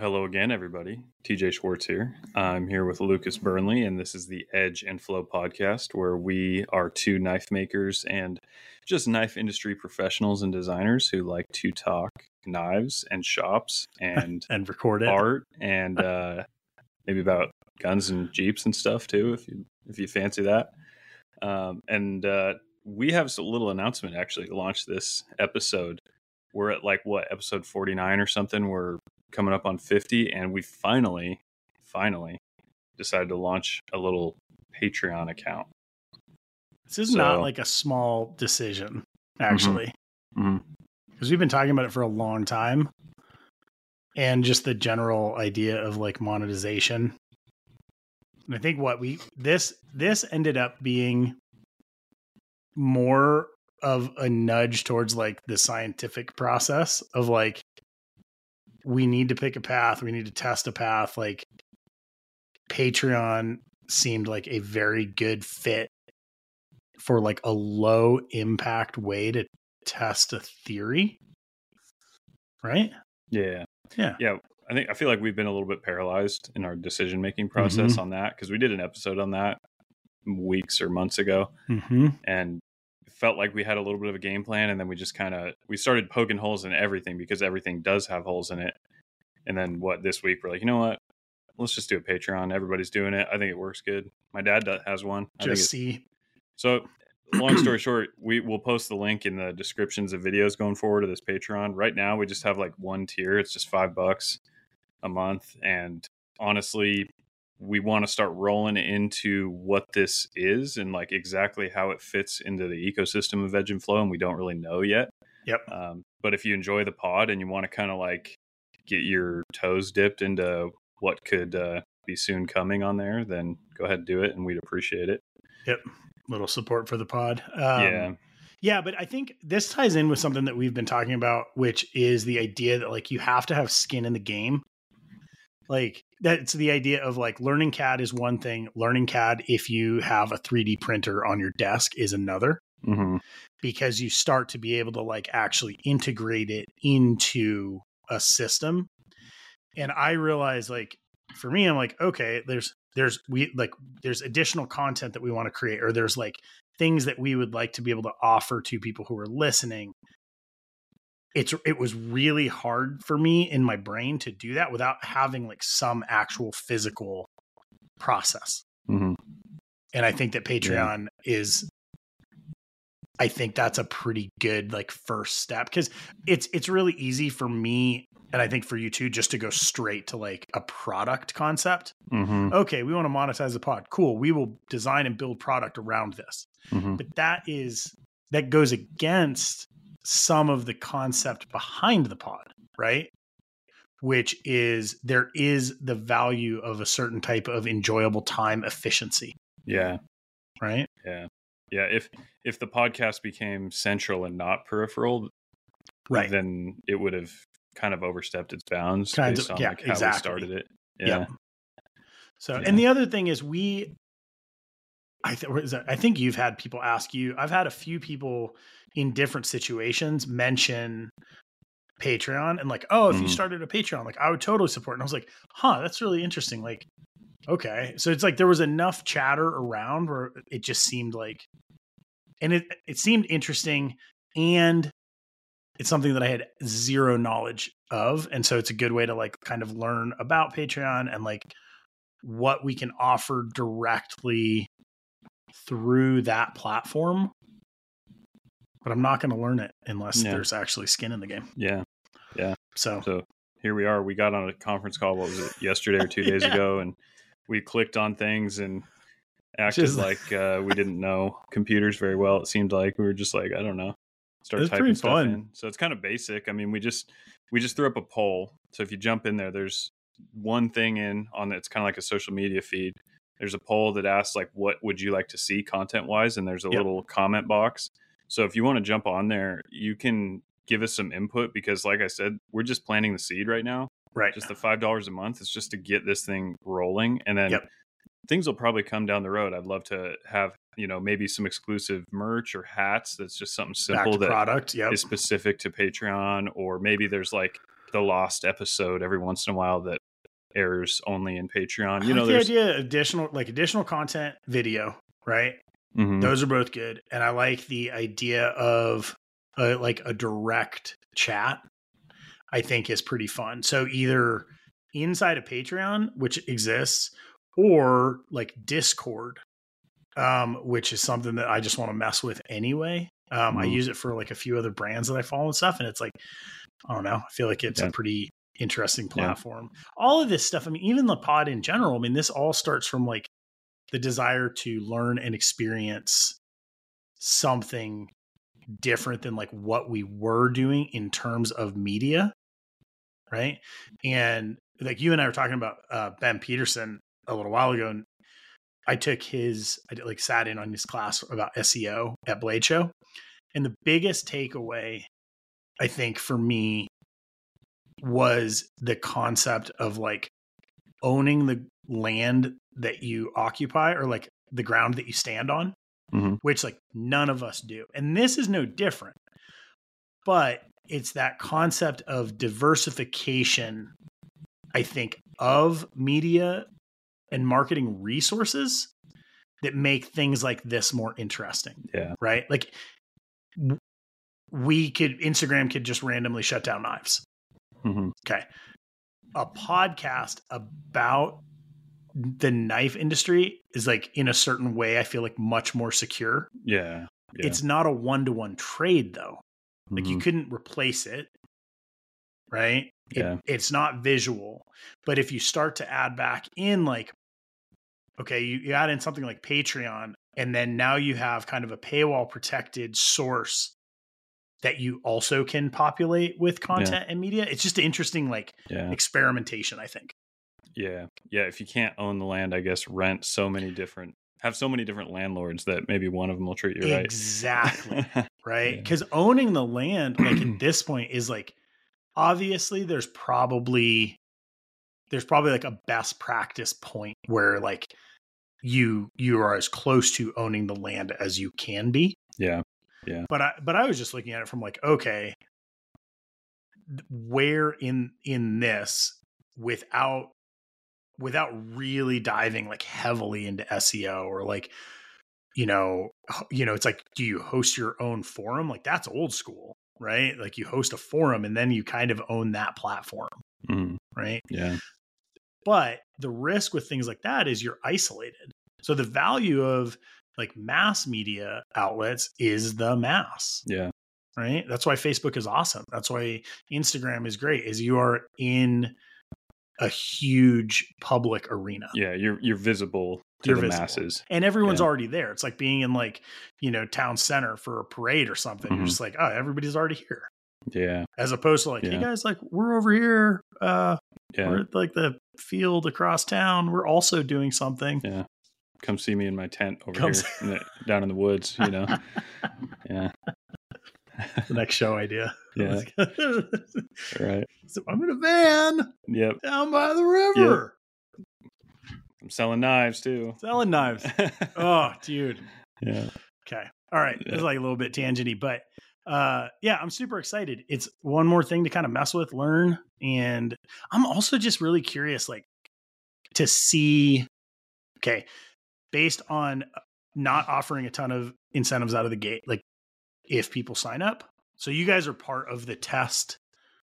Hello again, everybody. TJ Schwartz here. I'm here with Lucas Burnley, and this is the Edge and Flow podcast, where we are two knife makers and just knife industry professionals and designers who like to talk knives and shops and and record it. art and uh, maybe about guns and jeeps and stuff too, if you if you fancy that. Um, and uh, we have a little announcement actually to launch this episode. We're at like what episode 49 or something. We're coming up on 50 and we finally finally decided to launch a little patreon account This is not like a small decision, actually, Mhm. because we've been talking about it for a long time, and just the general idea of like monetization. And I think what we this this ended up being more of a nudge towards like the scientific process of like we need to pick a path, we need to test a path. Like Patreon seemed like a very good fit for like a low impact way to test a theory. Right? yeah Yeah. yeah i think i feel like we've been a little bit paralyzed in our decision making process Mm-hmm. on that because we did an episode on that weeks or months ago Mm-hmm. and felt like we had a little bit of a game plan and then we just kind of we started poking holes in everything because everything does have holes in it. And then what this week we're like you know what? Let's just do a patreon. Everybody's doing it. I think it works good. My dad does, has one. I Just see. so long story short we will post the link in the descriptions of videos going forward to this patreon. Right now we just have like one tier. It's just five bucks a month. And honestly we want to start rolling into what this is and like exactly how it fits into the ecosystem of edge and flow and we don't really know yet Yep. um, but if you enjoy the pod and you want to kind of like get your toes dipped into what could uh, be soon coming on there then go ahead and do it and we'd appreciate it Yep. Little support for the pod. Um, yeah Yeah, but I think this ties in with something that we've been talking about, which is the idea that like you have to have skin in the game. Like that's the idea of like learning CAD is one thing. Learning CAD if you have a 3D printer on your desk is another hmm because you start to be able to like actually integrate it into a system. And I realize like for me, I'm like, okay, there's there's we like there's additional content that we want to create, or there's like things that we would like to be able to offer to people who are listening. It's it was really hard for me in my brain to do that without having like some actual physical process. Hmm and i think that patreon is i think that's a pretty good like first step because it's it's really easy for me and i think for you too just to go straight to like a product concept. Hmm okay we want to monetize the pod. Cool. We will design and build product around this. Hmm but that is that goes against some of the concept behind the pod right which is there is the value of a certain type of enjoyable time efficiency Yeah, right yeah, yeah. If if the podcast became central and not peripheral, right then it would have kind of overstepped its bounds Kinds based of- on yeah, like how exactly. we started it. Yeah, Yep. So, Yeah. and the other thing is, we, I, th- what is that? I think you've had people ask you. I've had a few people in different situations mention Patreon and like, oh, if you Mhm. started a Patreon, like I would totally support. And I was like, huh, that's really interesting. Like, okay, so it's like there was enough chatter around where it just seemed like, and it it seemed interesting, and it's something that I had zero knowledge of, and so it's a good way to like kind of learn about Patreon and like what we can offer directly through that platform. But I'm not going to learn it unless Yeah. there's actually skin in the game. yeah. Yeah. So, So here we are. We got on a conference call. What was it? Yesterday or two days Yeah. ago, and we clicked on things and acted Just- like uh, we didn't know computers very well. It seemed like we were just like I don't know. Start It's typing pretty stuff fun. in. So it's kind of basic. I mean, we just we just threw up a poll. So if you jump in there, there's one thing in on it's kind of like a social media feed. There's a poll that asks like what would you like to see content wise, and there's a Yep. little comment box. So if you want to jump on there, you can give us some input because, like I said, we're just planting the seed right now. right. Just the five dollars a month. It's just to get this thing rolling, and then Yep. things will probably come down the road. I'd love to have you know maybe some exclusive merch or hats that's just something simple that product. Yep. is specific to Patreon, or maybe there's like the lost episode every once in a while that airs only in Patreon. You know, like the idea of additional like additional content, video, right? Mhm. Those are both good, and I like the idea of uh, like a direct chat. I think is pretty fun. So either inside of Patreon, which exists, or like Discord, um, which is something that I just want to mess with anyway. Um, I Mhm. use it for like a few other brands that I follow and stuff, and it's like I don't know. I feel like it's Yeah. a pretty interesting Yeah. platform. All of this stuff. I mean, even the pod in general. I mean, this all starts from like the desire to learn and experience something different than like what we were doing in terms of media right? And like you and i were talking about uh, ben peterson a little while ago and i took his i did, like sat in on his class about seo at blade show and the biggest takeaway i think for me was the concept of like owning the land that you occupy or like the ground that you stand on Mhm. which like none of us do and this is no different but it's that concept of diversification i think of media and marketing resources that make things like this more interesting yeah, right like we could instagram could just randomly shut down knives Mhm. Okay. A podcast about the knife industry is like in a certain way, I feel like much more secure. yeah, yeah. It's not a one to one trade though. Like you Mhm. couldn't replace it. Right. It, Yeah. It's not visual. But if you start to add back in like, okay, you, you add in something like Patreon, and then now you have kind of a paywall protected source that you also can populate with content and media. It's just an interesting like yeah, experimentation, I think. yeah, yeah. If you can't own the land, I guess rent so many different have so many different landlords that maybe one of them will treat you right. Exactly. right? Yeah. Because owning the land, like at this point, is like obviously there's probably there's probably like a best practice point where like you you are as close to owning the land as you can be. yeah, But I but I was just looking at it from like, okay, where in in this without without really diving like heavily into SEO or like you know you know it's like do you host your own forum? Like that's old school right? Like you host a forum and then you kind of own that platform Mhm. right? Yeah, but the risk with things like that is you're isolated. So the value of like mass media outlets is the mass yeah, right that's why facebook is awesome that's why instagram is great is you are in a huge public arena yeah. You're you're visible to You're the visible. masses. and everyone's Yeah. already there it's like being in like you know town center for a parade or something Mhm. you're just like oh everybody's already here Yeah, as opposed to like hey guys like we're over here uh yeah. we're at like the field across town we're also doing something Yeah. Come see me in my tent over Come here in the, down in the woods, you know. Yeah. the next show idea Yeah. Right. so i'm in a van Yep. down by the river I'm selling knives too. selling knives oh dude yeah. Okay. All right. Yeah. like a little bit tangenty, but uh yeah, I'm super excited. It's one more thing to kind of mess with, learn, and I'm also just really curious like to see okay, based on not offering a ton of incentives out of the gate, like if people sign up. So you guys are part of the test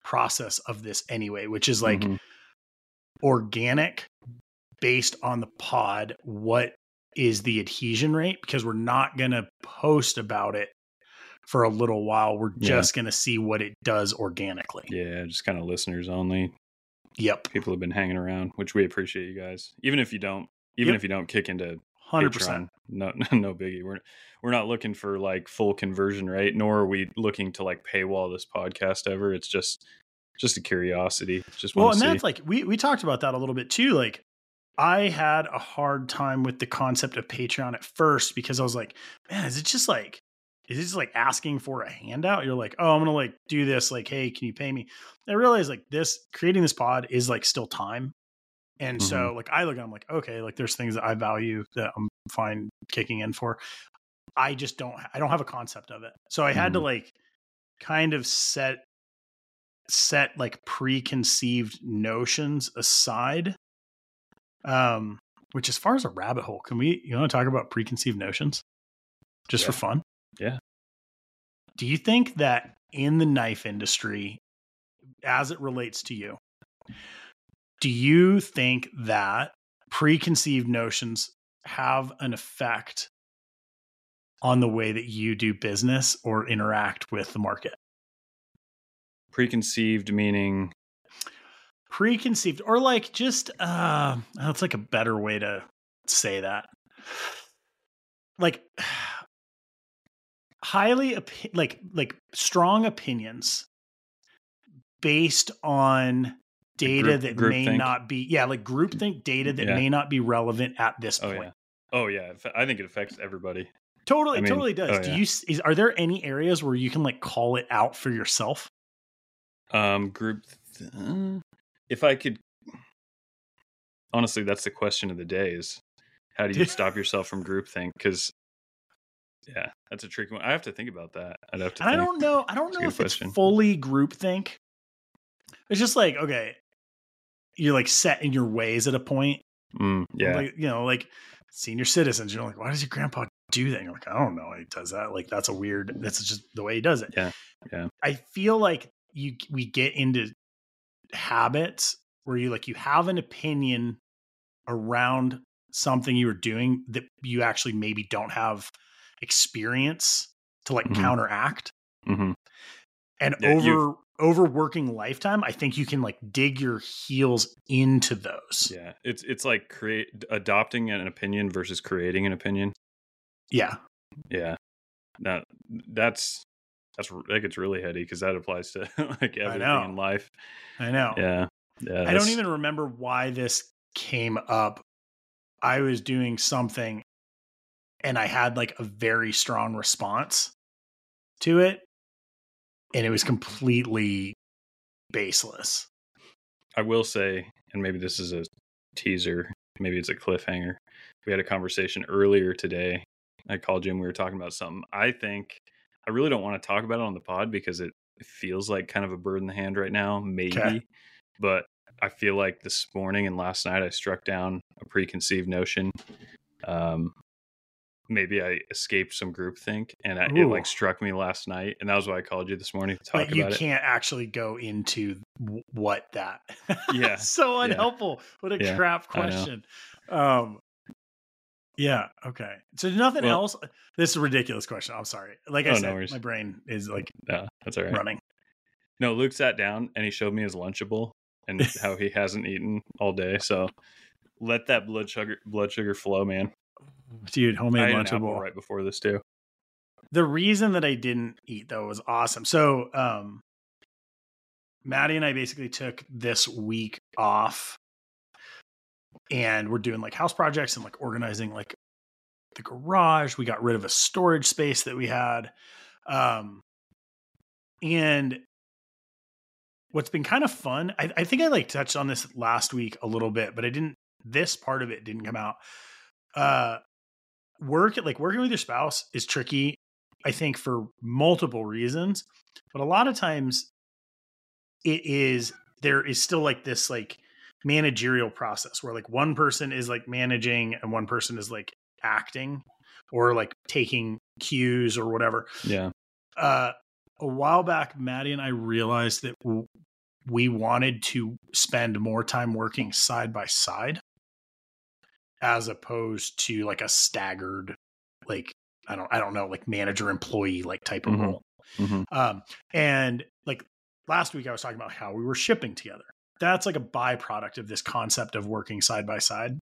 process of this anyway, which is like Mhm. organic based on the pod what is the adhesion rate because we're not going to post about it for a little while we're Yeah. just going to see what it does organically yeah, just kind of listeners only. yep People have been hanging around, which we appreciate you guys. Even if you don't, even Yep. if you don't kick into 100% Patreon, no, no biggie. We're we're not looking for like full conversion rate, nor are we looking to like paywall this podcast ever. It's just just a curiosity. Just well and see. that's like we we talked about that a little bit too like i had a hard time with the concept of patreon at first because i was like man is it just like is it just like asking for a handout you're like oh i'm gonna like do this like hey can you pay me i realized like this creating this pod is like still time And so like I look at I'm like, okay, like there's things that I value that I'm fine kicking in for. I just don't I don't have a concept of it. So I had to like kind of set set like preconceived notions aside. Um which as far as a rabbit hole, can we you want to talk about preconceived notions? Just Yeah. for fun? Yeah. Do you think that in the knife industry as it relates to you, do you think that preconceived notions have an effect on the way that you do business or interact with the market? Preconceived meaning Preconceived or like just uh that's like a better way to say that. Like highly opi- like like strong opinions based on data group- that group may think? not be yeah like groupthink data that Yeah. may not be relevant at this oh point yeah. Oh yeah. I think it affects everybody. totally I mean, totally does oh, do yeah. you is are there any areas where you can like call it out for yourself Um group th- uh, if I could honestly that's the question of the day is how do you stop yourself from groupthink cuz yeah, that's a tricky one. I have to think about that. I'd have to and i don't know i don't That's know if question. it's fully groupthink it's just like okay you're like set in your ways at a point Mm, yeah. like you know like senior citizens you're like why does your grandpa do that And you're like i don't know he does that like that's a weird that's just the way he does it Yeah, yeah. i feel like you we get into habits where you like you have an opinion around something you are doing that you actually maybe don't have experience to like Mhm. counteract hmm and Yeah, over over working lifetime i think you can like dig your heels into those Yeah. It's it's like create adopting an opinion versus creating an opinion. yeah Yeah. Now that's that's that gets really heady because that applies to like everything in life. i know Yeah. Yeah. I don't even remember why this came up. I was doing something and I had like a very strong response to it. And it was completely baseless. I will say, and maybe this is a teaser, maybe it's a cliffhanger. We had a conversation earlier today. I called you and we were talking about something. I think I really don't want to talk about it on the pod because it feels like kind of a bird in the hand right now, maybe. Okay. But I feel like this morning and last night I struck down a preconceived notion. Um, maybe I escaped some groupthink and I, it like struck me last night, and that was why I called you this morning to talk But you about it. can't actually go into w- what that. Yeah. so Yeah. unhelpful. What a Yeah, crap question. Um yeah, okay. So nothing Well- else. This is a ridiculous question. I'm sorry. Like I Oh, said, worries. my brain is like Yeah, that's all right. running. No, Luke sat down and he showed me his Lunchable and how he hasn't eaten all day. So let that blood sugar blood sugar flow, man. Dude, I homemade ate an apple lunchable. right before this too. the reason that I didn't eat though was awesome. So, um, Maddie and I basically took this week off and we're doing like house projects and like organizing like the garage. We got rid of a storage space that we had. Um, and what's been kind of fun, I, I think I like touched on this last week a little bit, but I didn't, this part of it didn't come out. Uh, work like working with your spouse is tricky I think for multiple reasons, but a lot of times it is there is still like this like managerial process where like one person is like managing and one person is like acting or like taking cues or whatever. Yeah. Uh a while back Maddie and I realized that we wanted to spend more time working side by side as opposed to like a staggered like I don't I don't know like manager employee like type of Mhm. role. Mhm. Um and like last week I was talking about how we were shipping together. That's like a byproduct of this concept of working side by side.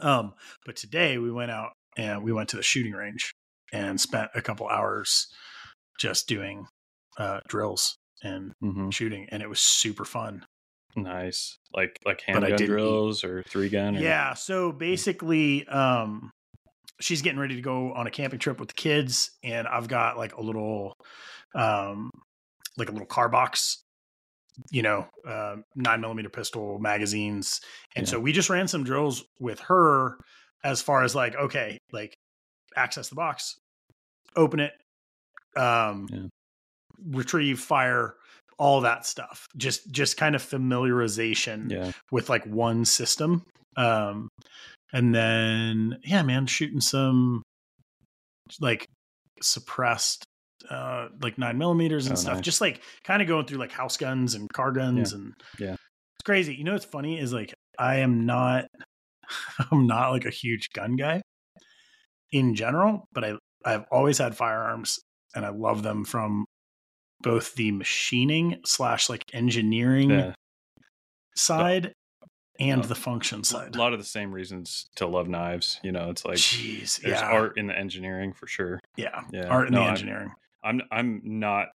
Um but today we went out and we went to the shooting range and spent a couple hours just doing uh drills and Mhm. shooting and it was super fun. Nice. Like like handgun didn't eat. drills or three gun. Or, Yeah. So basically, um, she's getting ready to go on a camping trip with the kids, and I've got like a little, um, like a little car box you know, uh, nine millimeter pistol magazines. And Yeah. so we just ran some drills with her as far as like, okay, like access the box, open it, um, Yeah. retrieve, fire, all that stuff. Just just kind of familiarization Yeah. with like one system. Um, and then yeah, man, shooting some like suppressed uh like nine millimeters and Oh, stuff nice. just like kind of going through like house guns and car guns and Yeah. it's crazy you know what's funny is like i am not i'm not like a huge gun guy in general but i i've always had firearms and i love them from both the machining slash like engineering Yeah. side and Oh. the function side. A lot of the same reasons to love knives. You know, it's like jeez there's yeah art in the engineering for sure. yeah Yeah. art in No, the I'm- engineering I'm I'm not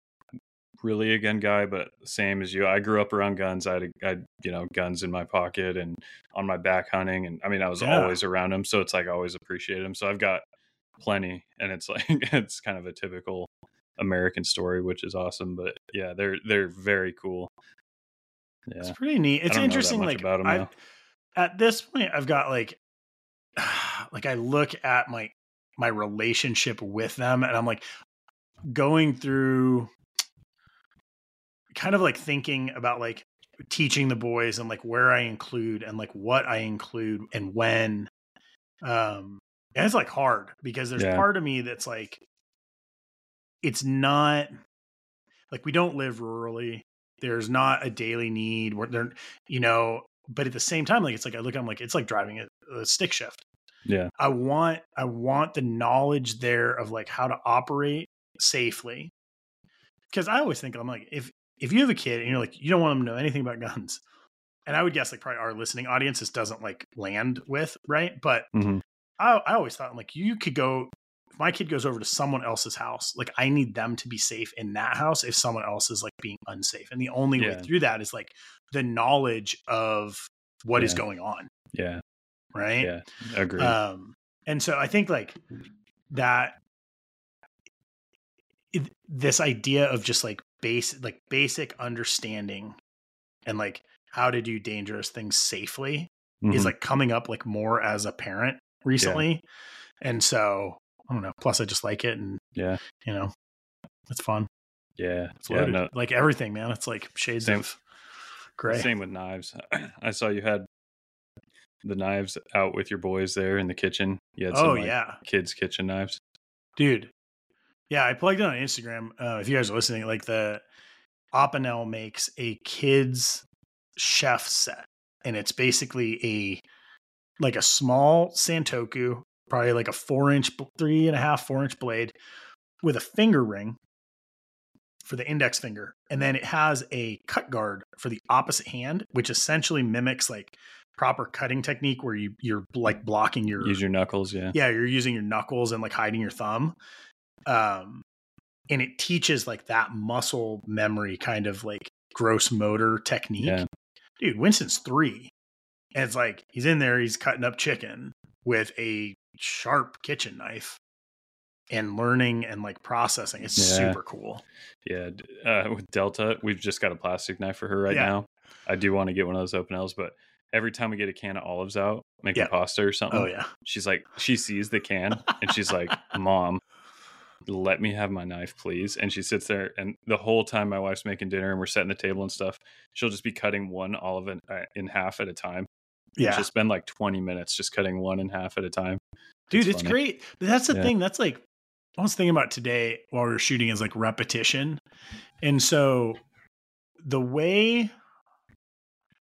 really a gun guy, but same as you. I grew up around guns. I had, I had you know guns in my pocket and on my back hunting, and I mean I was Yeah. always around them, so it's like I always appreciate them. So I've got plenty, and it's like it's kind of a typical American story, which is awesome. But yeah, they're they're very cool. Yeah. It's pretty neat. It's don't know that interesting. Like about 'em, I, though. at this point, I've got like, like I look at my my relationship with them, and I'm like going through, kind of like thinking about like teaching the boys and like where I include and like what I include and when. Um, and it's like hard because there's Yeah. part of me that's like, it's not like we don't live rurally. There's not a daily need where they're, you know, but at the same time, like it's like I look, I'm like it's like driving a, a stick shift. yeah, I want I want the knowledge there of like how to operate safely. Because I always think I'm like if if you have a kid and you're like you don't want them to know anything about guns, and I would guess like probably our listening audience this doesn't like land with right, but Mhm. I I always thought like you could go if my kid goes over to someone else's house, like I need them to be safe in that house if someone else is like being unsafe, and the only way through that is like the knowledge of what is Yeah. going on, yeah, right? yeah. Agree. Um, and so I think like that, it, this idea of just like base, like basic understanding and like how to do dangerous things safely is Mhm. like coming up like more as a parent recently. And so I don't know. Plus I just like it and yeah, you know, it's fun. yeah, It's yeah. loaded. No, Like everything, man. It's like shades Same- of gray. Same with knives. I saw you had the knives out with your boys there in the kitchen. You had some Oh like, yeah. kids' kitchen knives. dude yeah i plugged it on instagram uh, if you guys are listening like the opinel makes a kids chef set and it's basically a like a small santoku probably like a four inch three and a half four inch blade with a finger ring for the index finger and then it has a cut guard for the opposite hand which essentially mimics like proper cutting technique where you you're like blocking your Use your knuckles. Yeah. yeah you're using your knuckles and like hiding your thumb um and it teaches like that muscle memory kind of like gross motor technique Yeah. dude winston's three and it's like he's in there he's cutting up chicken with a sharp kitchen knife and learning and like processing it's Yeah. super cool Yeah. Uh, with Delta, we've just got a plastic knife for her right Yeah. now. I do want to get one of those Opinel's, but every time we get a can of olives out, making Yeah. pasta or something, oh yeah she's like, she sees the can and she's like, Mom, let me have my knife, please. And she sits there, and the whole time my wife's making dinner and we're setting the table and stuff, she'll just be cutting one olive in, uh, in half at a time. Yeah She'll spend like 20 minutes just cutting one in half at a time. dude it's funny. great that's the Yeah. thing that's like i was thinking about today while we were shooting is like repetition and so the way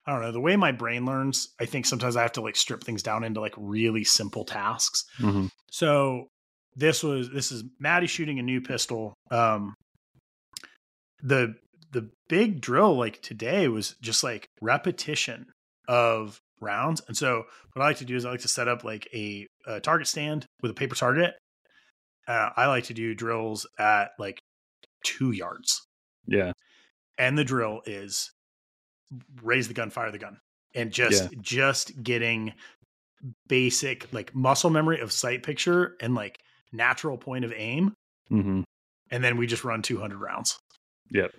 i don't know the way my brain learns i think sometimes i have to like strip things down into like really simple tasks Mm-hmm. so this was this is maddie shooting a new pistol um the the big drill like today was just like repetition of rounds and so what i like to do is i like to set up like a, a target stand with a paper target uh, i like to do drills at like two yards Yeah. and the drill is raise the gun fire the gun and just just getting basic like muscle memory of sight picture and like natural point of aim Mm-hmm. and then we just run 200 rounds Yep.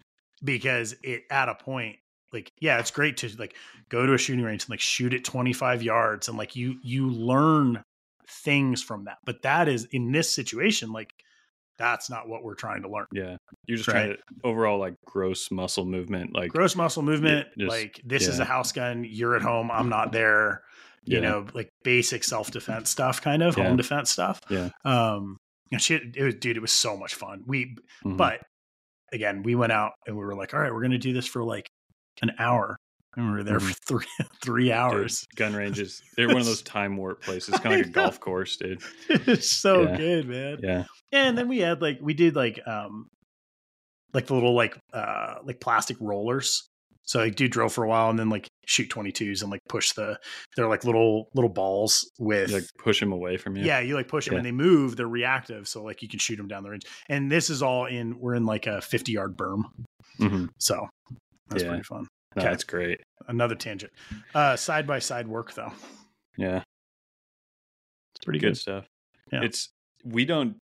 because it at a point like yeah it's great to like go to a shooting range and like shoot at 25 yards and like you you learn things from that but that is in this situation like that's not what we're trying to learn Yeah. You're just Right. trying to overall like gross muscle movement. Like gross muscle movement just- like this is a house gun you're at home i'm not there you Yeah. know like basic self-defense stuff kind of Yeah. home defense stuff Yeah. um and shit it was dude it was so much fun we mhm. but again we went out and we were like all right we're gonna do this for like an hour and we were there for three three Dude, hours gun ranges. They're one of those time warp places, kind of like a golf course, dude. it's so Yeah. good man Yeah. and then we had like we did like um like the little like uh like plastic rollers so like do drill for a while and then like shoot 22s and like push the they're like little little balls with You, like push them away from you. yeah. you like push them Yeah. and they move they're reactive so like you can shoot them down the range and this is all in we're in like a 50 yard berm Mhm. so that's Yeah. pretty fun No, Okay. That's great. another tangent uh side by side work though Yeah. it's pretty good good, stuff. Yeah. It's we don't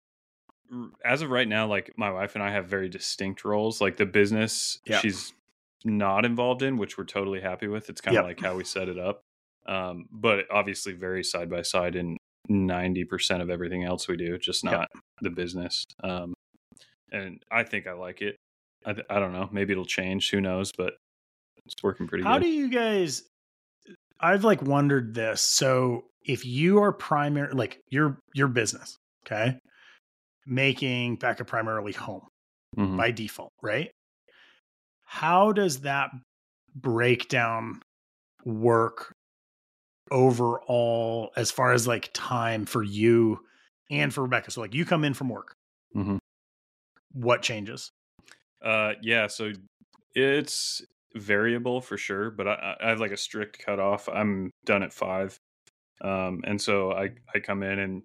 as of right now, like my wife and I have very distinct roles. Like the business Yeah. she's not involved in, which we're totally happy with. It's kind of Yep. like how we set it up. Um, but obviously very side by side in ninety percent of everything else we do, just Yep. not the business. Um, and I think I like it. I, I don't know. Maybe it'll change. Who knows? But it's working pretty how good. do you guys i've like wondered this so if you are primary like your your business okay making becca primarily home Mhm. by default right how does that breakdown work overall as far as like time for you and for rebecca so like you come in from work Mm-hmm. what changes Uh, yeah. So it's variable for sure, but I, I have like a strict cutoff. I'm done at five, um, and so I I come in and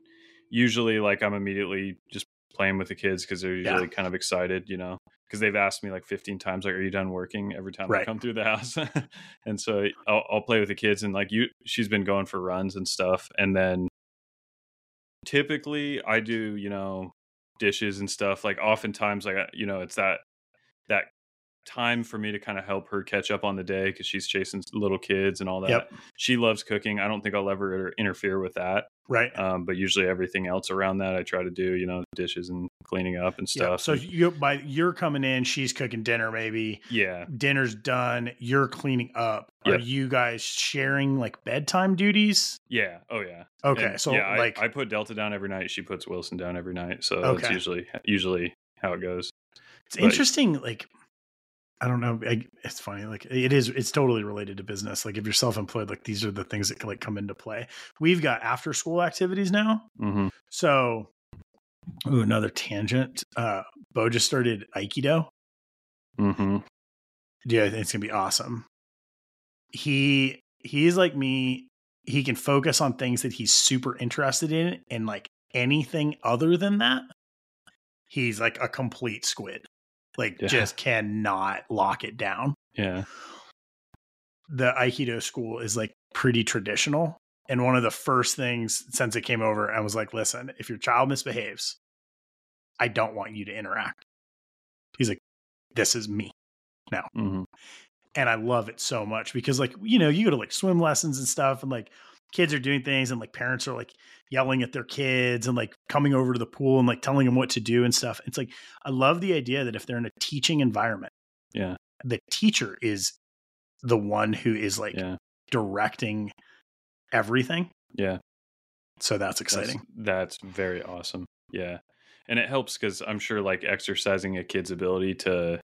usually like I'm immediately just playing with the kids because they're Yeah. usually kind of excited, you know, because they've asked me like 15 times, like, "Are you done working?" Every time I come through the house, and so I'll, I'll play with the kids and like you, she's been going for runs and stuff, and then typically I do, you know, dishes and stuff. Like oftentimes, like you know, it's that that time for me to kind of help her catch up on the day because she's chasing little kids and all that. Yep. She loves cooking. I don't think I'll ever interfere with that. right Um, but usually everything else around that, I try to do. You know, dishes and cleaning up and yeah stuff. so you by you're coming in she's cooking dinner maybe yeah, dinner's done, you're cleaning up. Are you guys sharing like bedtime duties? yeah, oh yeah. Okay, And, so yeah, I- like I, put Delta down every night. She puts Wilson down every night. So Okay. that's usually usually how it goes. It's but- interesting. Like I don't know, I, it's funny. Like it is, it's totally related to business. Like if you're self-employed, like these are the things that can like come into play. We've got after school activities now, hmm so. Ooh, another tangent. Uh, Bo just started Aikido. Mm-hmm. Yeah, I think it's gonna be awesome. He he's like me. He can focus on things that he's super interested in, and like anything other than that, he's like a complete squid. Like Yeah. just cannot lock it down. Yeah. The Aikido school is like pretty traditional. And one of the first things since it came over, I was like, listen, if your child misbehaves, I don't want you to interact. He's like, this is me. hmm and I love it so much because like you know you go to like swim lessons and stuff and like kids are doing things and like parents are like yelling at their kids and like coming over to the pool and like telling them what to do and stuff. It's like I love the idea that if they're in a teaching environment, Yeah. the teacher is the one who is like Yeah. directing everything. Yeah. So that's That's- exciting. That's, very awesome. Yeah. And it helps because I'm sure like exercising a kid's ability to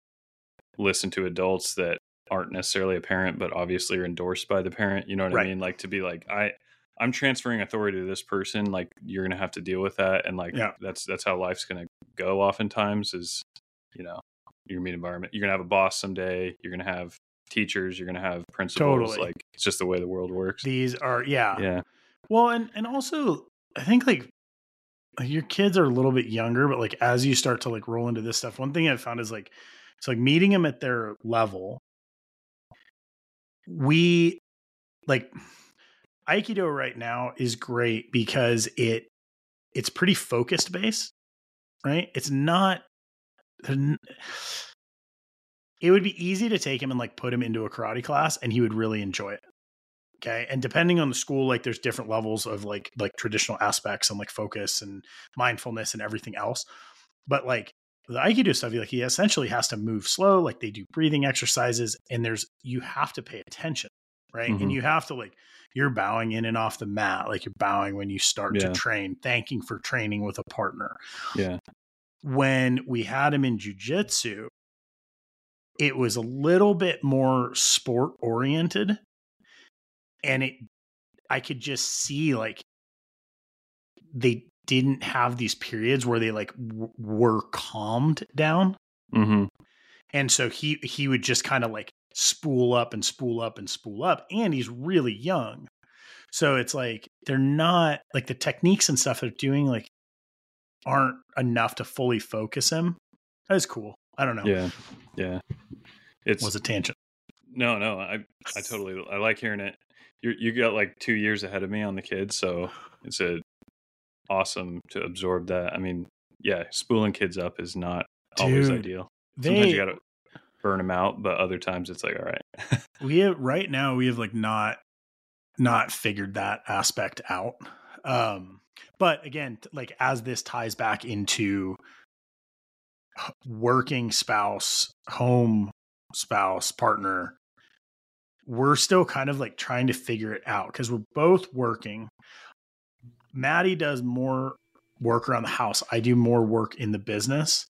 listen to adults that aren't necessarily a parent, but obviously are endorsed by the parent. You know what Right. I mean? Like to be like, I I'm transferring authority to this person, like you're gonna have to deal with that. And like Yeah. that's that's how life's gonna go oftentimes is, you know, you're gonna meet environment. You're gonna have a boss someday, you're gonna have teachers, you're gonna have principals. Totally. Like it's just the way the world works. These are yeah. yeah. Well, and and also I think like your kids are a little bit younger, but like as you start to like roll into this stuff, one thing I found is like it's like meeting them at their level. We like Aikido right now is great because it it's pretty focused based, right? It's not it would be easy to take him and like put him into a karate class and he would really enjoy it. Okay. And depending on the school, like there's different levels of like like traditional aspects and like focus and mindfulness and everything else. But like the Aikido stuff, like he essentially has to move slow, like they do breathing exercises, and there's you have to pay attention, right? Mhm. And you have to like you're bowing in and off the mat, like you're bowing when you start Yeah. to train, thanking for training with a partner. Yeah. When we had him in jujitsu, it was a little bit more sport oriented. And it I could just see like they didn't have these periods where they like w- were calmed down hmm and so he he would just kind of like spool up and spool up and spool up and he's really young so it's like they're not like the techniques and stuff they're doing like aren't enough to fully focus him that is cool i don't know Yeah. Yeah. It's was a tangent no, no. I I totally I like hearing it. You you got like two years ahead of me on the kids, so it's a awesome to absorb that. I mean, yeah, spooling kids up is not always Dude, ideal. Sometimes you got to burn them out, but other times it's like, all right. we have right now we have like not not figured that aspect out um but again like as this ties back into working spouse home spouse partner we're still kind of like trying to figure it out because we're both working maddie does more work around the house i do more work in the business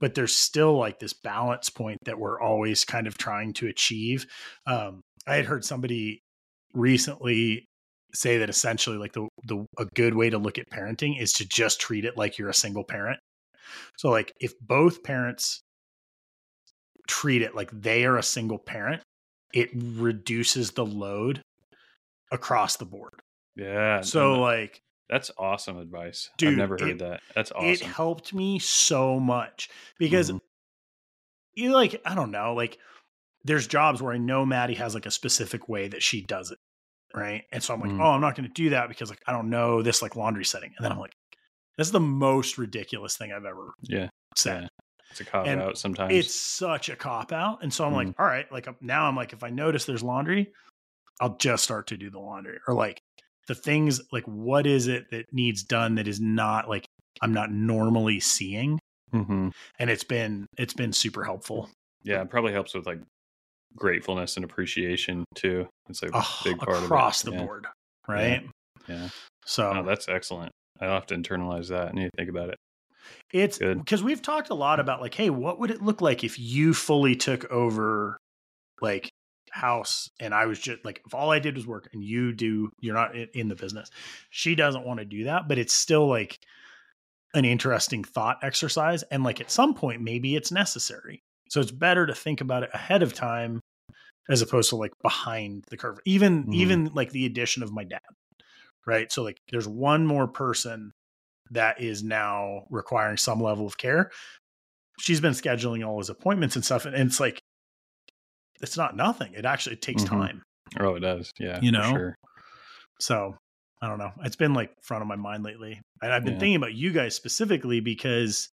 but there's still like this balance point that we're always kind of trying to achieve um, I had heard somebody recently say that essentially like the the a good way to look at parenting is to just treat it like you're a single parent. So like if both parents treat it like they are a single parent, it reduces the load across the board. Yeah. So like that's awesome advice. Dude, I've never heard it- that. That's awesome. it helped me so much because Mhm. you like I don't know like there's jobs where I know Maddie has like a specific way that she does it, right? And so I'm like, Mhm. oh, I'm not going to do that because like I don't know this like laundry setting, and then I'm like, that's the most ridiculous thing I've ever Yeah. said. Yeah. It's a cop And out sometimes. It's such a cop out, and so I'm like, Mhm. all right, like now I'm like, if I notice there's laundry, I'll just start to do the laundry, or like the things like what is it that needs done that is not like I'm not normally seeing, hmm and it's been it's been super helpful. Yeah. It probably helps with like gratefulness and appreciation too. It's like a Oh, big part across of it. Across the Yeah. board, right? Yeah. So Oh, that's excellent. I'll have to internalize that. I need to think about it. it's because we've talked a lot about like, hey, what would it look like if you fully took over like house and I was just like, if all I did was work and you do, you're not in, the business. She doesn't want to do that, but it's still like an interesting thought exercise. And like at some point, maybe it's necessary. So it's better to think about it ahead of time as opposed to like behind the curve. Even Mhm. even like the addition of my dad. Right. So like there's one more person that is now requiring some level of care. She's been scheduling all his appointments and stuff. And it's like it's not nothing. It actually takes Mhm. time. Oh, it does. Yeah. You for know? Sure. So I don't know. It's been like front of my mind lately. And I've been Yeah. thinking about you guys specifically because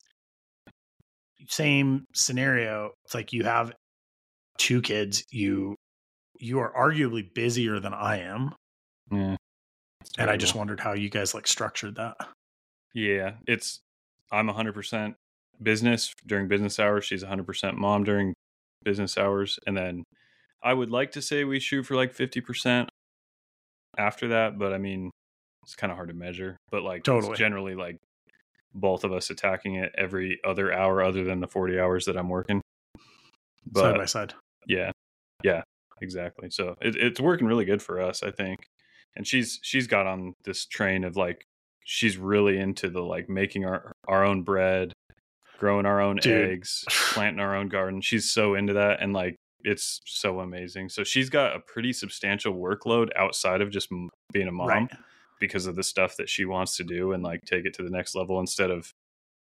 same scenario. It's like you have two kids, you you are arguably busier than I am. Yeah. And I just wondered how you guys like structured that. Yeah. It's, I'm 100% business during business hours. She's 100% mom during business hours. And then I would like to say we shoot for like 50% after that. But I mean, it's kind of hard to measure. But like, it's Totally. generally like both of us attacking it every other hour other than the 40 hours that I'm working. But side by side. Yeah, yeah, exactly. So it, it's working really good for us, I think. And she's she's got on this train of like she's really into the like making our our own bread, growing our own Dude. eggs, planting our own garden. She's so into that, and like it's so amazing. So she's got a pretty substantial workload outside of just being a mom Right. because of the stuff that she wants to do and like take it to the next level instead of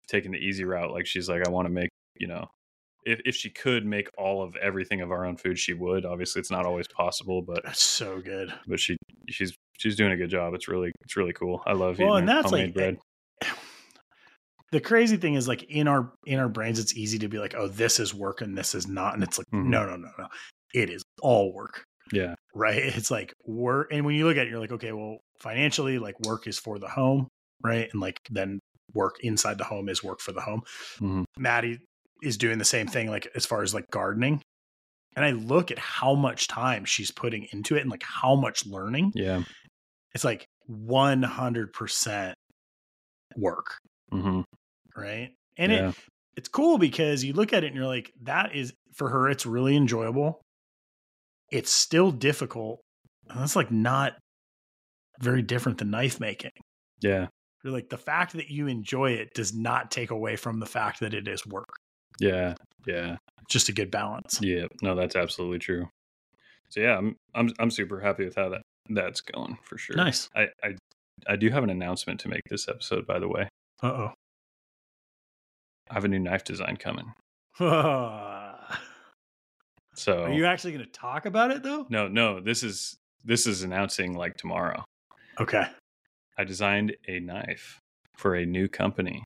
taking the easy route. Like she's like, I want to make, you know, if, if she could make all of everything of our own food, she would. Obviously, it's not always possible, but That's so good. but she she's she's doing a good job. It's really it's really cool. I love Well, eating and that's like bread. The crazy thing is like in our in our brains, it's easy to be like, oh, this is work and this is not. And it's like, Mhm. no, no, no, no. It is all work. Yeah. Right. It's like work. And when you look at it, you're like, okay, well, financially, like work is for the home, right? And like then work inside the home is work for the home. Mhm. Maddie is doing the same thing, like as far as like gardening. And I look at how much time she's putting into it and like how much learning. Yeah. It's like 100% work, hmm right? And yeah. it it's cool because you look at it and you're like, that is for her, it's really enjoyable. It's still difficult. And that's like not very different than knife making. yeah. You're like the fact that you enjoy it does not take away from the fact that it is work. Yeah. Yeah. Just a good balance. Yeah. No, that's absolutely true. So yeah, I'm I'm I'm super happy with how that that's going for sure. Nice. I I I do have an announcement to make this episode, by the way. Uh I have a new knife design coming. So Are you actually going to talk about it though? no, no, this is this is announcing like tomorrow. Okay. I designed a knife for a new company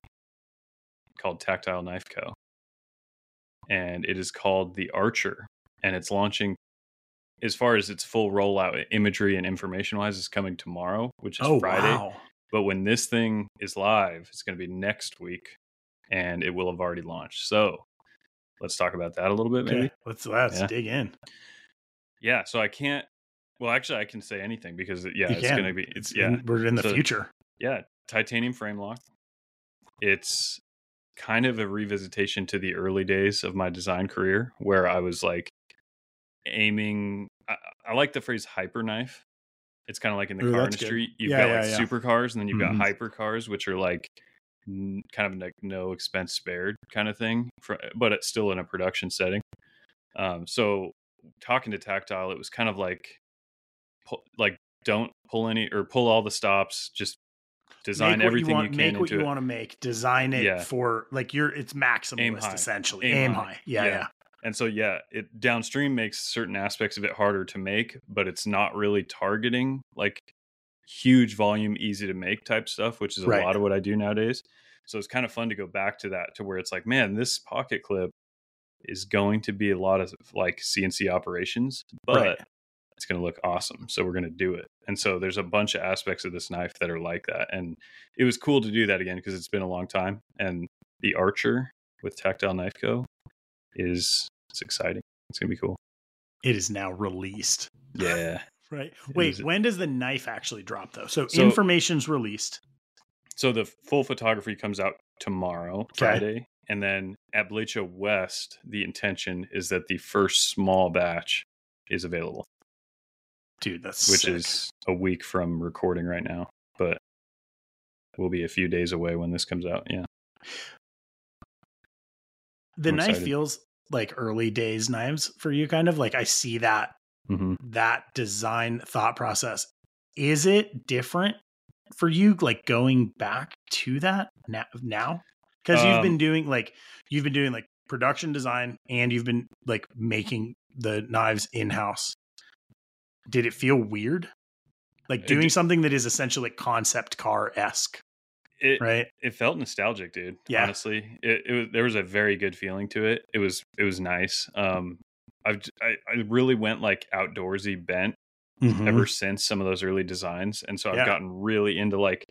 called Tactile Knife Co. And it is called the Archer. And it's launching as far as its full rollout imagery and information wise is coming tomorrow, which is oh, Friday. wow. But when this thing is live, it's going to be next week and it will have already launched. So let's talk about that a little bit, maybe. Okay. Let's, let's Yeah. dig in. Yeah. So I can't, well, actually, I can say anything because, yeah, You it's going to be, it's, yeah. in- we're in the So- future. yeah, titanium frame lock. It's kind of a revisitation to the early days of my design career where I was like aiming. I, I like the phrase hyper knife. It's kind of like in the Ooh, car that's good. industry. You've Yeah, got yeah, like supercars and then you've Mhm. got hypercars, which are like n- kind of like no expense spared kind of thing, for, but it's still in a production setting. Um, so talking to Tactile, it was kind of like, pull, like don't pull any or pull all the stops. Just design make everything you, want, you make can what into you it. want to make. Design it Yeah. for like you're. It's maximalist essentially. Aim Aim, high. high. Yeah, Yeah. yeah. And so yeah, it downstream makes certain aspects of it harder to make, but it's not really targeting like huge volume, easy to make type stuff, which is a Right. lot of what I do nowadays. So it's kind of fun to go back to that to where it's like, man, this pocket clip is going to be a lot of like CNC operations, but Right. it's going to look awesome. So we're going to do it. And so there's a bunch of aspects of this knife that are like that. And it was cool to do that again because it's been a long time. And the Archer with Tactile Knife Co. is it's exciting. It's gonna be cool. It is now released. Yeah. Right. Wait, when does the knife actually drop though? So, So- information's released. so the full photography comes out tomorrow, Friday, and then at Blade Show West, the intention is that the first small batch is available, Dude, that's which sick. is a week from recording right now, but we'll be a few days away when this comes out. Yeah. the I'm knife excited. feels like early days knives for you kind of like I see that hmm that design thought process. Is it different for you like going back to that now now? Cuz you've Um, been doing like you've been doing like production design and you've been like making the knives in-house. Did it feel weird? Like doing did- something that is essentially concept car-esque, It right? it felt nostalgic, dude. Yeah. Honestly, it, it was there was a very good feeling to it. It was it was nice. Um, I've I, I really went like outdoorsy bent ever since some of those early designs, and so I've Yeah. gotten really into like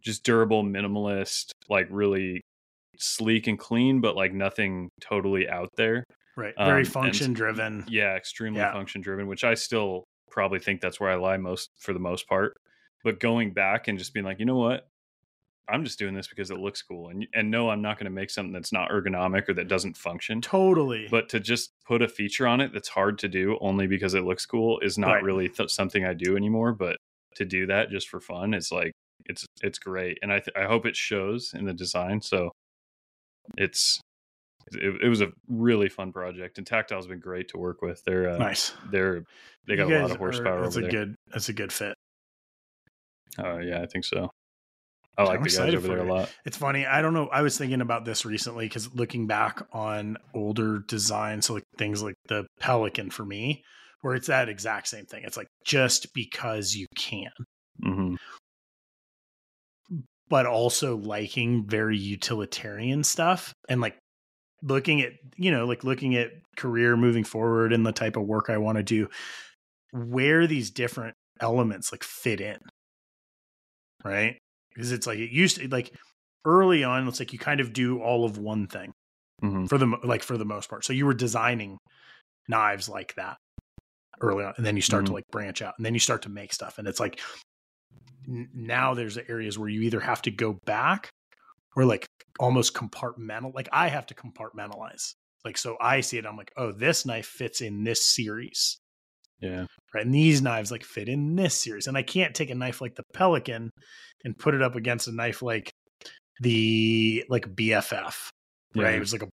just durable, minimalist, like really sleek and clean, but like nothing totally out there. Right. Um, Very and- function driven. Yeah, extremely Yeah. function driven, which I still probably think that's where I lie most for the most part. But going back and just being like, you know what? I'm just doing this because it looks cool. And and no, I'm not going to make something that's not ergonomic or that doesn't function. Totally. But to just put a feature on it that's hard to do only because it looks cool is not Right. really th- something I do anymore. But to do that just for fun is like it's it's great, and I th- I hope it shows in the design. So it's it, it was a really fun project, and Tactile's been great to work with. They're uh, nice. they're they got a lot of horsepower are- That's a there. good. That's a good fit. Oh yeah, I think so. I like I'm the guys over there a lot. It's funny. I don't know. I was thinking about this recently because looking back on older designs, so like things like the Pelican for me, where it's that exact same thing. It's like just because you can. Mm-hmm. but also liking very utilitarian stuff and like looking at you know like looking at career moving forward and the type of work I want to do where these different elements like fit in right because it's like it used to like early on it's like you kind of do all of one thing Mhm. for the like for the most part so you were designing knives like that early on and then you start to Mhm. like branch out and then you start to make stuff and it's like n- now there's areas where you either have to go back or like almost compartmental like i have to compartmentalize like so i see it i'm like oh this knife fits in this series Yeah. right and these knives like fit in this series and i can't take a knife like the pelican and put it up against a knife like the like bff right Yeah. it was like a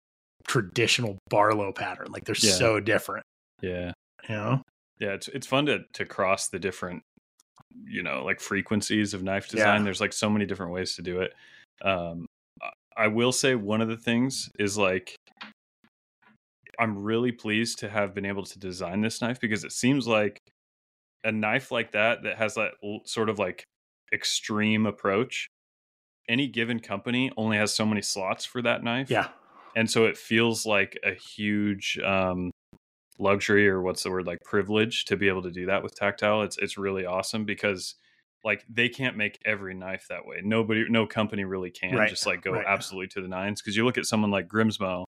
traditional barlow pattern like they're Yeah. so different Yeah. you know Yeah, it's it's fun to to cross the different, you know, like frequencies of knife design. Yeah. There's like so many different ways to do it. Um, I will say one of the things is like, I'm really pleased to have been able to design this knife because it seems like a knife like that that has that l- sort of like extreme approach. Any given company only has so many slots for that knife yeah and so it feels like a huge um luxury or what's the word like privilege to be able to do that with tactile it's it's really awesome because like they can't make every knife that way nobody no company really can Right, just like go right. absolutely to the nines because you look at someone like grimsmo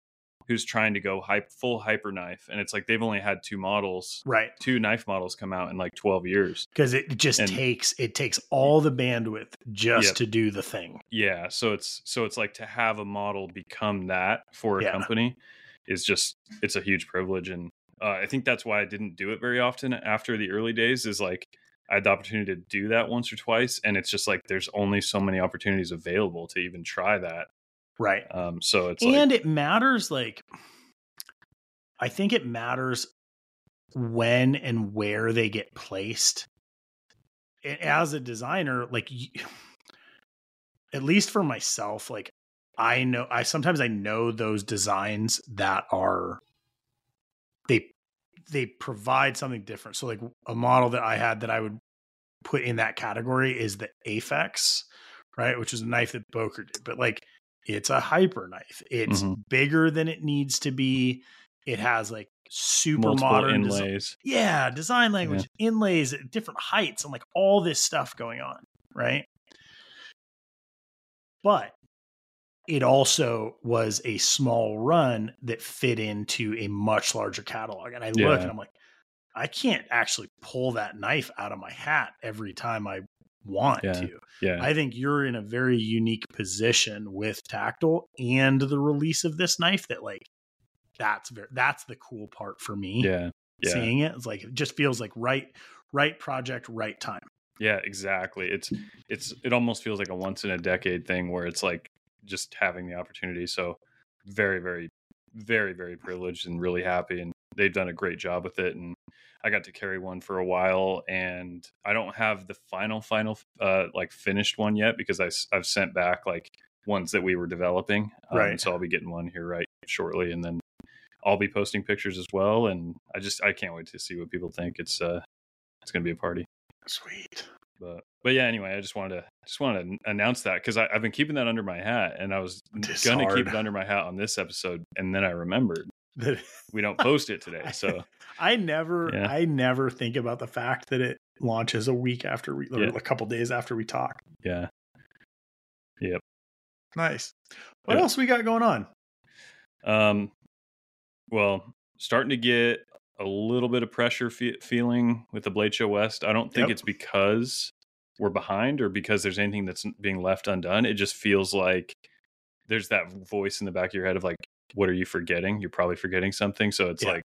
who's trying to go hype full hyper knife and it's like they've only had two models right two knife models come out in like 12 years because it just And- takes it takes all the bandwidth just Yep. to do the thing yeah so it's so it's like to have a model become that for a Yeah. company is just it's a huge privilege and uh, i think that's why i didn't do it very often after the early days is like i had the opportunity to do that once or twice and it's just like there's only so many opportunities available to even try that right. Um so it's like and it matters like i think it matters when and where they get placed. As a designer like at least for myself like i know i sometimes i know those designs that are they they provide something different. So like a model that i had that i would put in that category is the Aphex, right which is a knife that boker did. But like it's a hyper knife. It's Mhm. bigger than it needs to be. It has like super multiple modern inlays. Yeah design language inlays at different heights and like all this stuff going on right? But it also was a small run that fit into a much larger catalog and i look and i'm like i can't actually pull that knife out of my hat every time i want Yeah. to yeah i think you're in a very unique position with tactile and the release of this knife that like that's very that's the cool part for me yeah yeah seeing it. It's like it just feels like right, right project, right time. Yeah, exactly. It's it's it almost feels like a once in a decade thing where it's like just having the opportunity. So very, very, very, very privileged and really happy. And they've done a great job with it. And I got to carry one for a while, and I don't have the final, final, uh, like finished one yet because I I've sent back like ones that we were developing. Um, Right. So I'll be getting one here right shortly, and then I'll be posting pictures as well. And I just I can't wait to see what people think. It's uh it's gonna be a party Sweet. but but yeah anyway i just wanted to just wanted to announce that because i've been keeping that under my hat and i was It's gonna keep it under my hat on this episode and then i remembered we don't post it today so I never, Yeah. I never think about the fact that it launches a week after we, Yeah. a couple days after we talk. yeah Yep. Nice. What Yeah. else we got going on? um well starting to get a little bit of pressure fe- feeling with the blade show west i don't think Yep. it's because we're behind or because there's anything that's being left undone it just feels like there's that voice in the back of your head of like what are you forgetting you're probably forgetting something so it's Yeah. like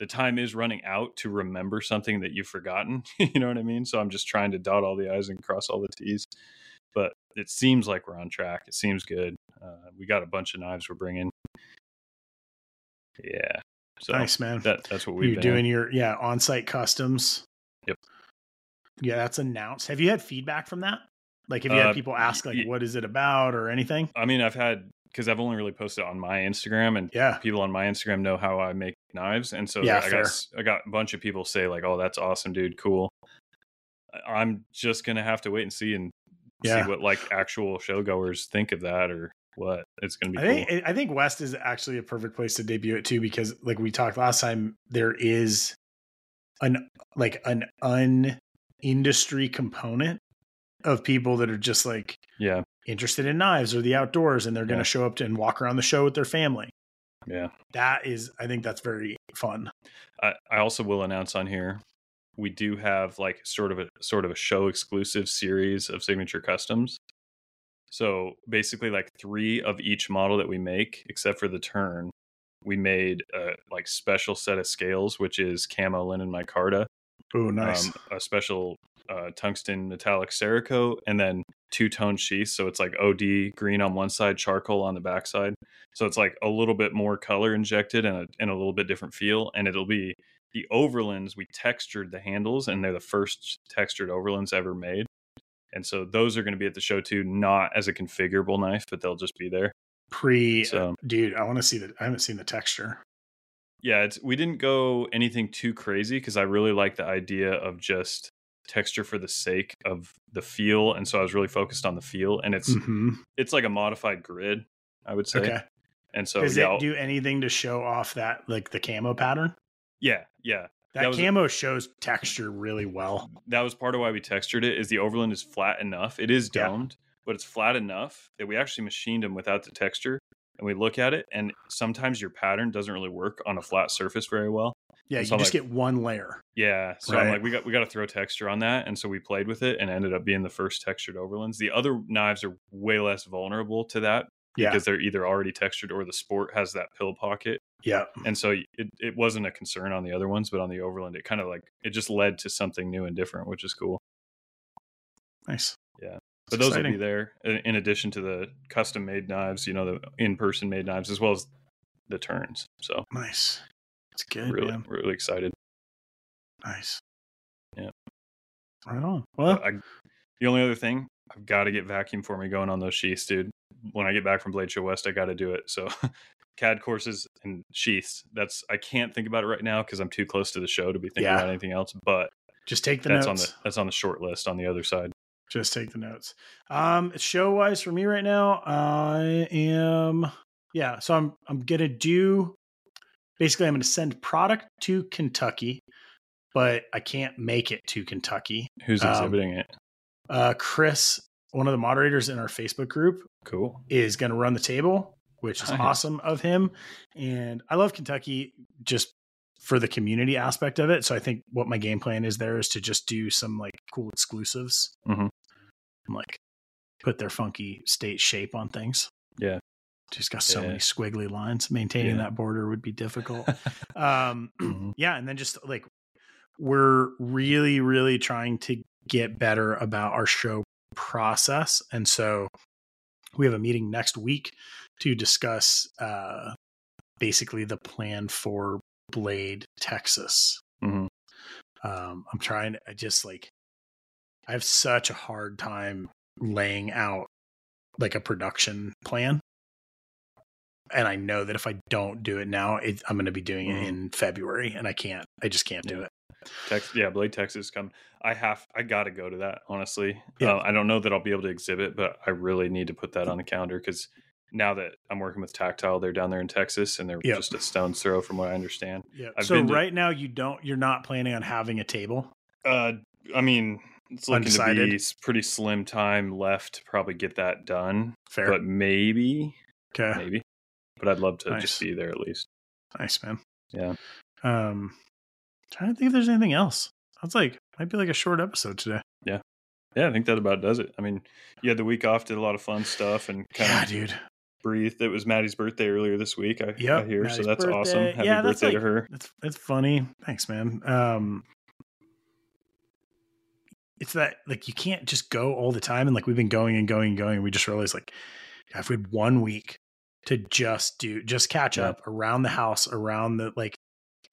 the time is running out to remember something that you've forgotten you know what i mean so i'm just trying to dot all the i's and cross all the t's but it seems like we're on track it seems good uh, we got a bunch of knives we're bringing yeah so nice, man. that that's what we've You're been doing your, yeah, on-site customs. Yep. Yeah, that's announced. Have you had feedback from that? Like, have you had Uh, people ask, like, y- what is it about or anything? i mean i've had because i've only really posted on my instagram and Yeah. people on my instagram know how i make knives and so Yeah, i fair. got i got a bunch of people say like oh that's awesome dude cool I- i'm just gonna have to wait and see and Yeah. see what like actual showgoers think of that or what. It's going to I be cool. think I think West is actually a perfect place to debut it too because like we talked last time, there is an like an un industry component of people that are just like yeah, interested in knives or the outdoors and they're going to show up and walk around the show with their family. yeah. That is I think that's very fun. I, I also will announce on here we do have like sort of a sort of a show exclusive series of signature customs. So basically, like three of each model that we make, except for the turn, we made a like special set of scales, which is camo linen micarta, Oh, nice. um, a special uh, tungsten metallic Cerakote, and then two tone sheath. So it's like OD green on one side, charcoal on the backside. So it's like a little bit more color injected and a, and a little bit different feel. And it'll be the overlands. We textured the handles, and they're the first textured overlands ever made. And so those are going to be at the show too, not as a configurable knife, but they'll just be there. Pre So dude, I want to see the I haven't seen the texture. Yeah, it's we didn't go anything too crazy because I really like the idea of just texture for the sake of the feel, and so I was really focused on the feel, and it's Mhm. it's like a modified grid, I would say. Okay. And so Does yeah, it I'll- do anything to show off that like the camo pattern? yeah, yeah. That, That was- camo shows texture really well. That was part of why we textured it. Is the overland is flat enough? It is Yeah. domed, but it's flat enough that we actually machined them without the texture. And we look at it, and sometimes your pattern doesn't really work on a flat surface very well. Yeah, And you I'm just like- get one layer. Yeah, so I'm like, we got we got to throw texture on that, and so we played with it, and ended up being the first textured overlands. The other knives are way less vulnerable to that Yeah. because they're either already textured or the sport has that pill pocket, Yeah. and so it it wasn't a concern on the other ones, but on the overland, it kind of like it just led to something new and different, which is cool. Nice. Yeah. But those will be there in in addition to the custom made knives, you know, the in person made knives as well as the turns. So Nice. It's good, really, man. really excited. Nice. Yeah. Right on. Well, I, the only other thing, I've got to get vacuum for me going on those sheaths, dude. When I get back from Blade Show West, I got to do it. So, CAD courses and sheaths. That's I can't think about it right now because I'm too close to the show to be thinking Yeah. about anything else. But just take the that's notes. on the that's on the short list on the other side. Just take the notes. Um, show wise for me right now, I am yeah. So I'm I'm gonna do basically I'm gonna send product to Kentucky, but I can't make it to Kentucky. Who's Um, exhibiting it? Uh, Chris, one of the moderators in our Facebook group, Cool. is going to run the table, which is awesome of him. And I love Kentucky just for the community aspect of it. So I think what my game plan is there is to just do some like cool exclusives, Mhm. and like put their funky state shape on things. Yeah. Just got so Yeah. many squiggly lines. Maintaining Yeah. that border would be difficult. um, Mhm. yeah, and then just like we're really, really trying to get better about our show process, and so we have a meeting next week to discuss uh, basically the plan for Blade Texas. Mhm. Um, I'm trying. I just like I have such a hard time laying out like a production plan. And I know that if I don't do it now, it, I'm going to be doing it Mhm. in February, and I can't. I just can't do it. Tex- yeah, Blade Texas come. I have. I got to go to that. Honestly, Yeah. uh, I don't know that I'll be able to exhibit, but I really need to put that on the calendar because now that I'm working with Tactile, they're down there in Texas, and they're Yeah. just a stone's throw from what I understand. Yeah. So to- right now, you don't. You're not planning on having a table. Uh, I mean, it's looking to be pretty slim time left to probably get that done, Fair. but maybe, okay. maybe. But I'd love to Nice. just be there at least. Nice man. Yeah. Um, trying to think if there's anything else. Sounds like might be like a short episode today. Yeah. Yeah, I think that about does it. I mean, you had the week off, did a lot of fun stuff, and kind Yeah, of dude. Breathed. It was Maddie's birthday earlier this week. I, Yep, I hear, so Maddie's that's awesome. birthday. Happy Yeah, that's birthday to her. It's it's funny. Thanks, man. Um, it's that like you can't just go all the time, and like we've been going and going and going. And we just realized like if we had one week to just do just catch Yeah. up around the house, around the like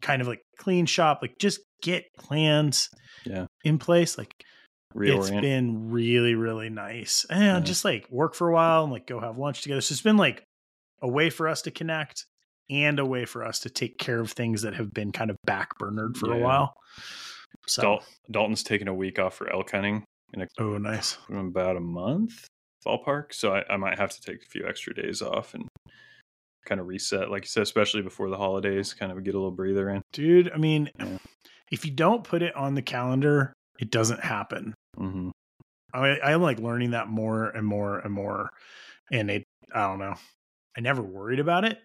kind of like clean shop, like just get plans Yeah. in place, like it's Reorient. been really really nice and Yeah. just like work for a while and like go have lunch together so it's been like a way for us to connect and a way for us to take care of things that have been kind of backburnered for a while so Dal- Dalton's taking a week off for elk hunting, in, a, Oh, nice. about a month ballpark. So I, I might have to take a few extra days off and kind of reset, like you said, especially before the holidays, kind of get a little breather in. Dude, I mean, Yeah. if you don't put it on the calendar, it doesn't happen. Hmm I, I'm like learning that more and more and more. And it, I don't know. I never worried about it,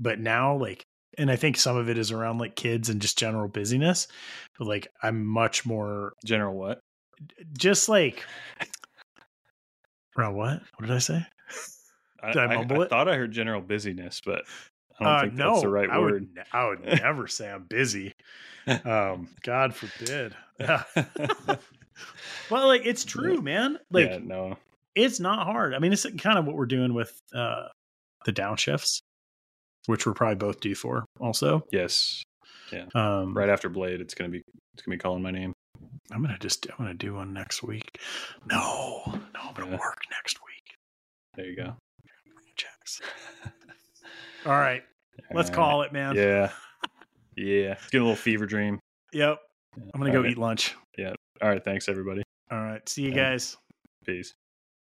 but now, like, and I think some of it is around like kids and just general busyness. But like, I'm much more General what? just like around what? What did I say? I, Did I mumble it? thought I heard general busyness, but I don't Uh, think no, that's the right I word. would, I would never say I'm busy. Um, God forbid. well, like it's true, man. Like yeah, no. it's not hard. I mean, it's kind of what we're doing with uh the downshifts, which we're probably both due for also. Yes. Um Right after Blade, it's gonna be it's gonna be calling my name. I'm gonna just I'm gonna do one next week. No, no, I'm gonna Yeah. work next week. There you go. Checks. All right. Let's All call it, man. Yeah. Yeah. Let's get a little fever dream. Yep. Yeah. I'm gonna All go right. eat lunch. All right. Thanks everybody. All right. See you Yeah. guys. Peace.